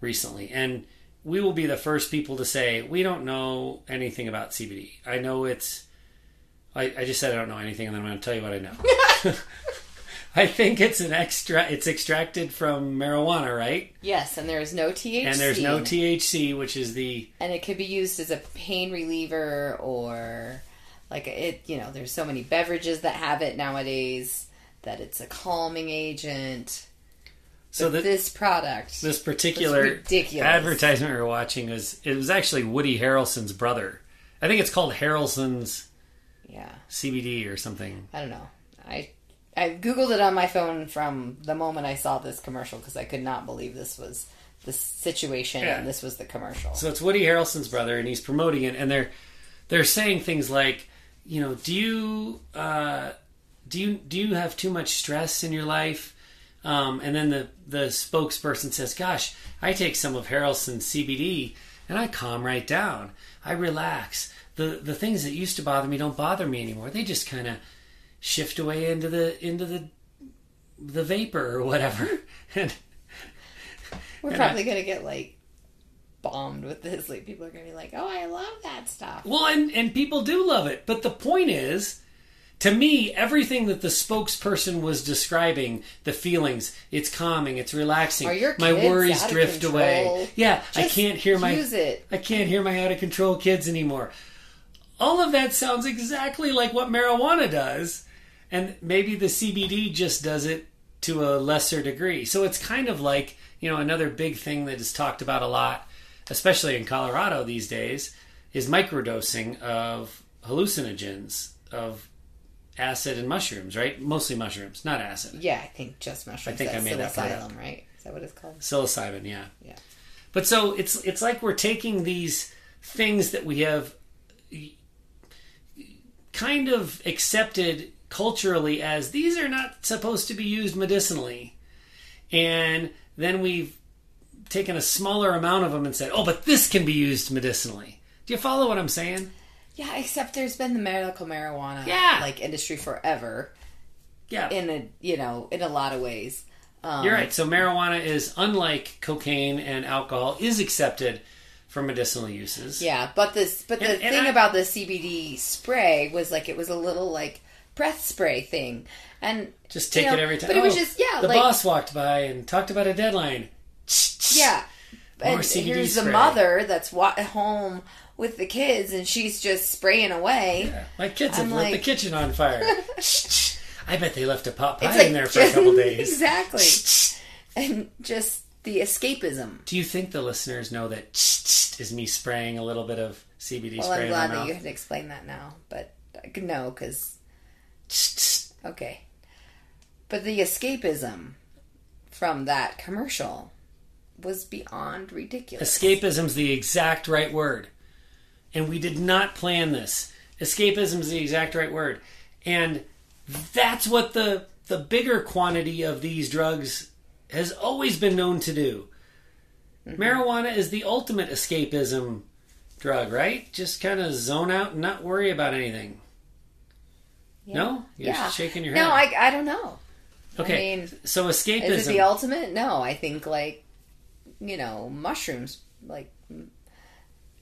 recently, and we will be the first people to say we don't know anything about CBD. I know it's. I, I just said I don't know anything, and then I'm going to tell you what I know. I think it's an extra. It's extracted from marijuana, right? Yes, and there's no THC. And there's no THC, which is the and it could be used as a pain reliever or like it. You know, there's so many beverages that have it nowadays that it's a calming agent. So that this product, this particular advertisement we were watching was it was actually Woody Harrelson's brother. I think it's called Harrelson's yeah, CBD or something. I don't know. I I googled it on my phone from the moment I saw this commercial because I could not believe this was the situation Yeah. and this was the commercial. So it's Woody Harrelson's brother, and he's promoting it, and they're they're saying things like, you know, do you uh, do you do you have too much stress in your life? Um, and then the the spokesperson says, "Gosh, I take some of Harrelson's CBD, and I calm right down. I relax. the The things that used to bother me don't bother me anymore. They just kind of shift away into the into the the vapor or whatever." and We're and probably gonna get like bombed with this. Like people are gonna be like, "Oh, I love that stuff." Well, and, and people do love it. But the point is, to me, everything that the spokesperson was describing, the feelings, it's calming, it's relaxing. My worries drift control? away. Yeah, I can't hear my. I can't hear my out of control kids anymore. All of that sounds exactly like what marijuana does, and maybe the CBD just does it to a lesser degree. So it's kind of like, you know, another big thing that is talked about a lot, especially in Colorado these days, is microdosing of hallucinogens, of acid and mushrooms, right? Mostly mushrooms, not acid. Yeah, I think just mushrooms. I think That's I made that part psilocybin, right? Is that what it's called? Psilocybin, yeah. Yeah. But so it's it's like we're taking these things that we have kind of accepted culturally as these are not supposed to be used medicinally. And then we've taken a smaller amount of them and said, "Oh, but this can be used medicinally." Do you follow what I'm saying? Yeah, except there's been the medical marijuana Yeah. like industry forever Yeah. in a you know in a lot of ways. Um, You're right. So marijuana is unlike cocaine and alcohol is accepted for medicinal uses. Yeah, but this but the And- and thing I- about the CBD spray was like it was a little like breath spray thing, and Just you take know, it every time. But it was Oh, just yeah, The like boss walked by and talked about a deadline. yeah. More And CBD here's the mother that's at home with the kids, and she's just spraying away. Yeah, My kids have I'm lit the kitchen on fire. I bet they left a pot pie like in there for a couple days. exactly, and just the escapism. Do you think the listeners know that is me spraying a little bit of CBD Well, spray I'm glad that you mouth? had explained that now, but uh, I could know because okay. But the escapism from that commercial was beyond ridiculous. Escapism's the exact right word. And we did not plan this. Escapism is the exact right word. And that's what the the bigger quantity of these drugs has always been known to do. Mm-hmm. Marijuana is the ultimate escapism drug, right? Just kind of zone out and not worry about anything. No? You're yeah. shaking your head. No. I, I don't know. okay. I mean, so escapism. is it the ultimate? No, I think like, you know, mushrooms, like,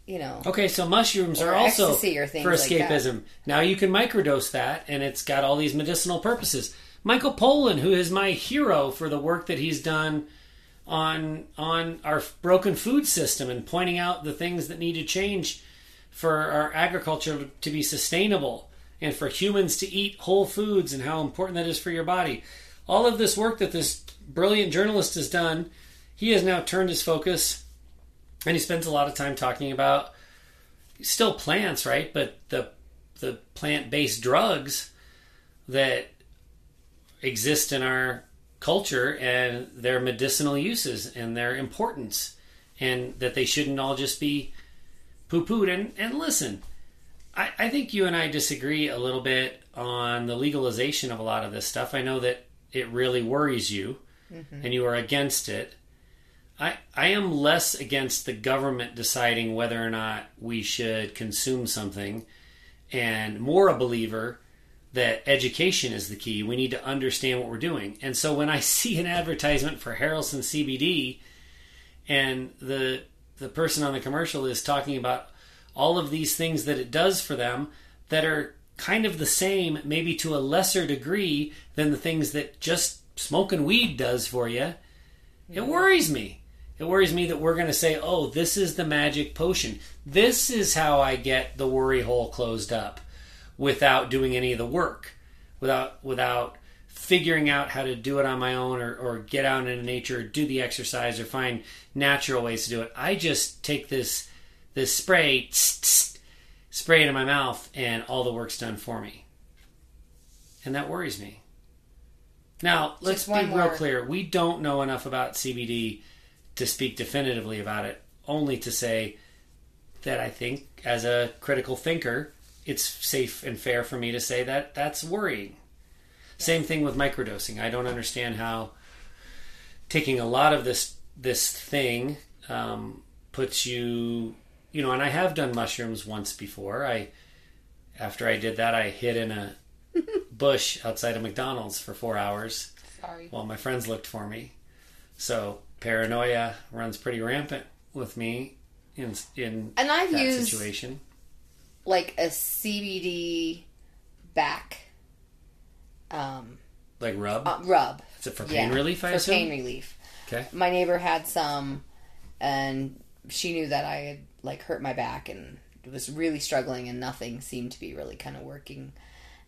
you know. Okay, so mushrooms are also ecstasy or things for like escapism. now you can microdose that, and it's got all these medicinal purposes. Michael Pollan, who is my hero for the work that he's done on on our broken food system and pointing out the things that need to change for our agriculture to be sustainable and for humans to eat whole foods and how important that is for your body. All of this work that this brilliant journalist has done, he has now turned his focus and he spends a lot of time talking about still plants, right? But the the plant based drugs that exist in our culture and their medicinal uses and their importance, and that they shouldn't all just be poo pooed. And and listen, I, I think you and I disagree a little bit on the legalization of a lot of this stuff. I know that it really worries you, mm-hmm. and you are against it. I, I am less against the government deciding whether or not we should consume something and more a believer that education is the key. We need to understand what we're doing. And so when I see an advertisement for Harrelson CBD and the the person on the commercial is talking about all of these things that it does for them that are kind of the same, maybe to a lesser degree than the things that just smoking weed does for you, it worries me. It worries me that we're going to say, oh, this is the magic potion. This is how I get the worry hole closed up without doing any of the work, without without figuring out how to do it on my own or, or get out into nature, or do the exercise, or find natural ways to do it. I just take this this spray, tss, tss, spray it in my mouth, and all the work's done for me. And that worries me. Now, let's be real clear. We don't know enough about CBD to speak definitively about it, only to say that I think, as a critical thinker, it's safe and fair for me to say that that's worrying. Same thing with microdosing. I don't understand how taking a lot of this this thing um, puts you, you know. And I have done mushrooms once before. I after I did that, I hid in a bush outside of McDonald's for four hours Sorry. while my friends looked for me. So paranoia runs pretty rampant with me in in And I've that used situation. like a CBD back um, Like rub. uh, rub. Is it for pain Yeah, relief? I for assume. pain relief. Okay. My neighbor had some, and she knew that I had like hurt my back and was really struggling, and nothing seemed to be really kind of working.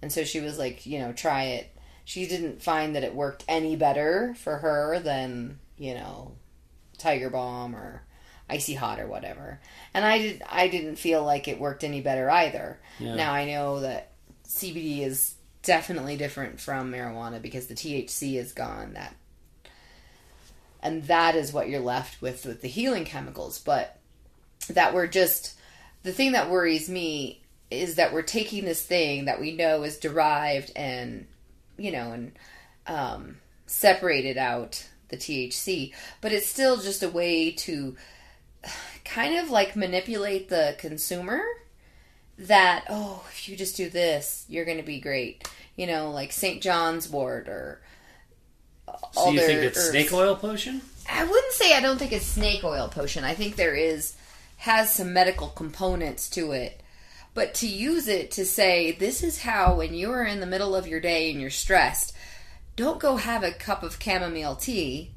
And so she was like, you know, try it. She didn't find that it worked any better for her than you know, Tiger Balm or Icy Hot or whatever. And I did. I didn't feel like it worked any better either. Yeah. Now I know that CBD is definitely different from marijuana because the THC is gone. That and that is what you're left with with the healing chemicals. But that we're just the thing that worries me is that we're taking this thing that we know is derived and you know and um, separated out the THC, but it's still just a way to kind of like manipulate the consumer that oh if you just do this you're going to be great. You know like st john's wort or So you think it's snake oil potion? i wouldn't say i don't think it's snake oil potion. I think there is has some medical components to it. But to use it to say this is how when you're in the middle of your day and you're stressed don't go have a cup of chamomile tea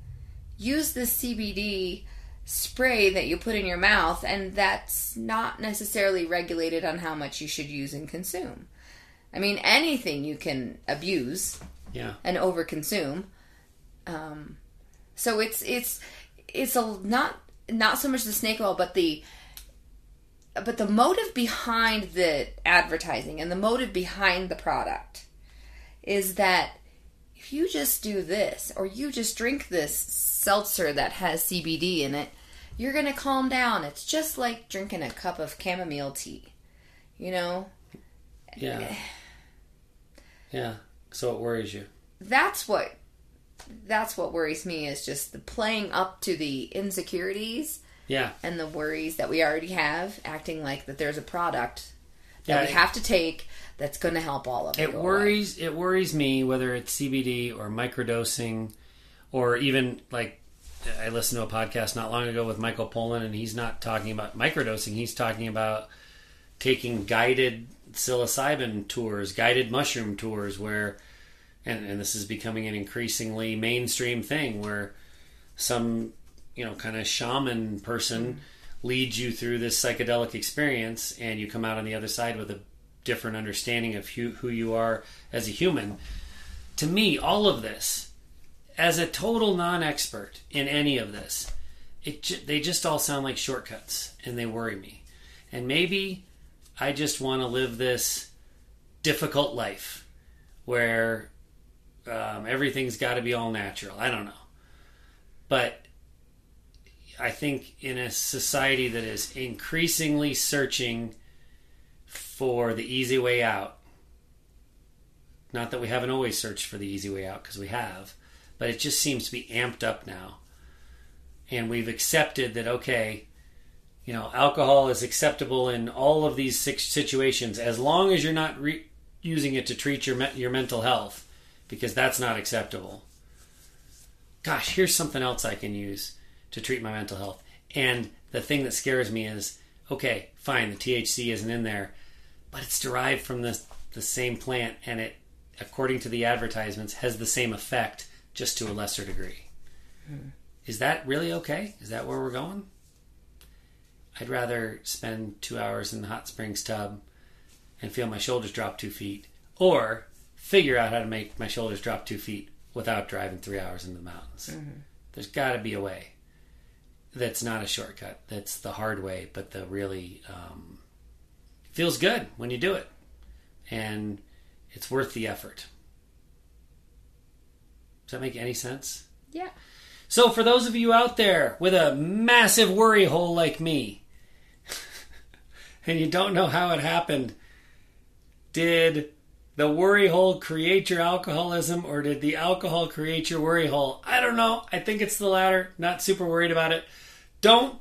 use this cbd spray that you put in your mouth, and that's not necessarily regulated on how much you should use and consume. I mean, anything you can abuse Yeah. and overconsume. Um, so it's it's it's a not not so much the snake oil, but the but the motive behind the advertising and the motive behind the product is that if you just do this or you just drink this seltzer that has CBD in it, you're going to calm down. It's just like drinking a cup of chamomile tea. You know? Yeah. Yeah. So it worries you. That's what that's what worries me is just the playing up to the insecurities Yeah. and the worries that we already have, acting like that there's a product that Yeah, we have to take that's going to help all of It you. worries it worries me whether it's CBD or microdosing or even like I listened to a podcast not long ago with Michael Pollan and he's not talking about microdosing, he's talking about taking guided psilocybin tours, guided mushroom tours where and, and this is becoming an increasingly mainstream thing where some you know kind of shaman person mm-hmm. leads you through this psychedelic experience and you come out on the other side with a different understanding of who, who you are as a human. To me all of this as a total non-expert in any of this it they just all sound like shortcuts and they worry me. And maybe i just want to live this difficult life where um, everything's got to be all natural. I don't know. But I think in a society that is increasingly searching for the easy way out, not that we haven't always searched for the easy way out because we have, but it just seems to be amped up now. And we've accepted that, okay, you know, alcohol is acceptable in all of these six situations as long as you're not re- using it to treat your, me- your mental health because that's not acceptable. Gosh, here's something else I can use to treat my mental health. And the thing that scares me is okay, fine, the THC isn't in there, but it's derived from the, the same plant and it, according to the advertisements, has the same effect just to a lesser degree. Is that really okay? Is that where we're going? I'd rather spend two hours in the hot springs tub and feel my shoulders drop two feet, or figure out how to make my shoulders drop two feet without driving three hours into the mountains. There's got to be a way that's not a shortcut. That's the hard way, but the really um, feels good when you do it, and it's worth the effort. Does that make any sense? Yeah. So, for those of you out there with a massive worry hole like me, and you don't know how it happened, did the worry hole create your alcoholism or did the alcohol create your worry hole? I don't know. I think it's the latter. Not super worried about it. Don't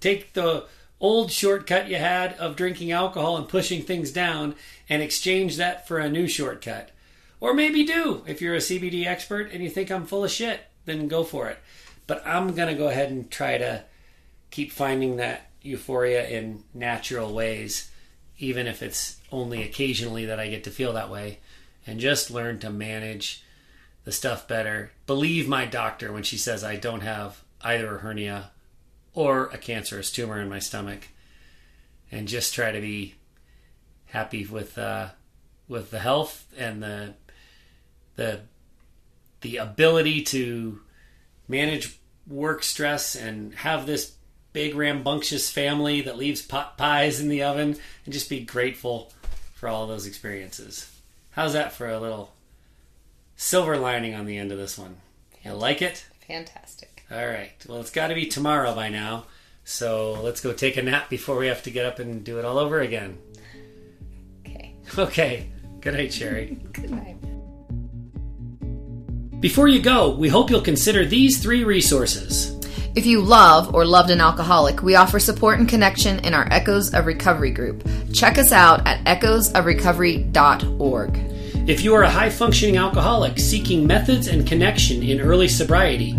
take the old shortcut you had of drinking alcohol and pushing things down and exchange that for a new shortcut. Or maybe do. If you're a CBD expert and you think I'm full of shit, then go for it. But I'm going to go ahead and try to keep finding that euphoria in natural ways, even if it's only occasionally that I get to feel that way, and just learn to manage the stuff better. Believe my doctor when she says I don't have either a hernia or a cancerous tumor in my stomach, and just try to be happy with uh, with the health and the the the ability to manage work stress and have this big rambunctious family that leaves pot pies in the oven and just be grateful for all those experiences. How's that for a little silver lining on the end of this one? You like it? Fantastic. All right. Well, it's got to be tomorrow by now. So let's go take a nap before we have to get up and do it all over again. Okay. Okay. Good night, Sherry. Good night. Before you go, we hope you'll consider these three resources. If you love or loved an alcoholic, we offer support and connection in our Echoes of Recovery group. Check us out at echoesofrecovery.org. If you are a high functioning alcoholic seeking methods and connection in early sobriety,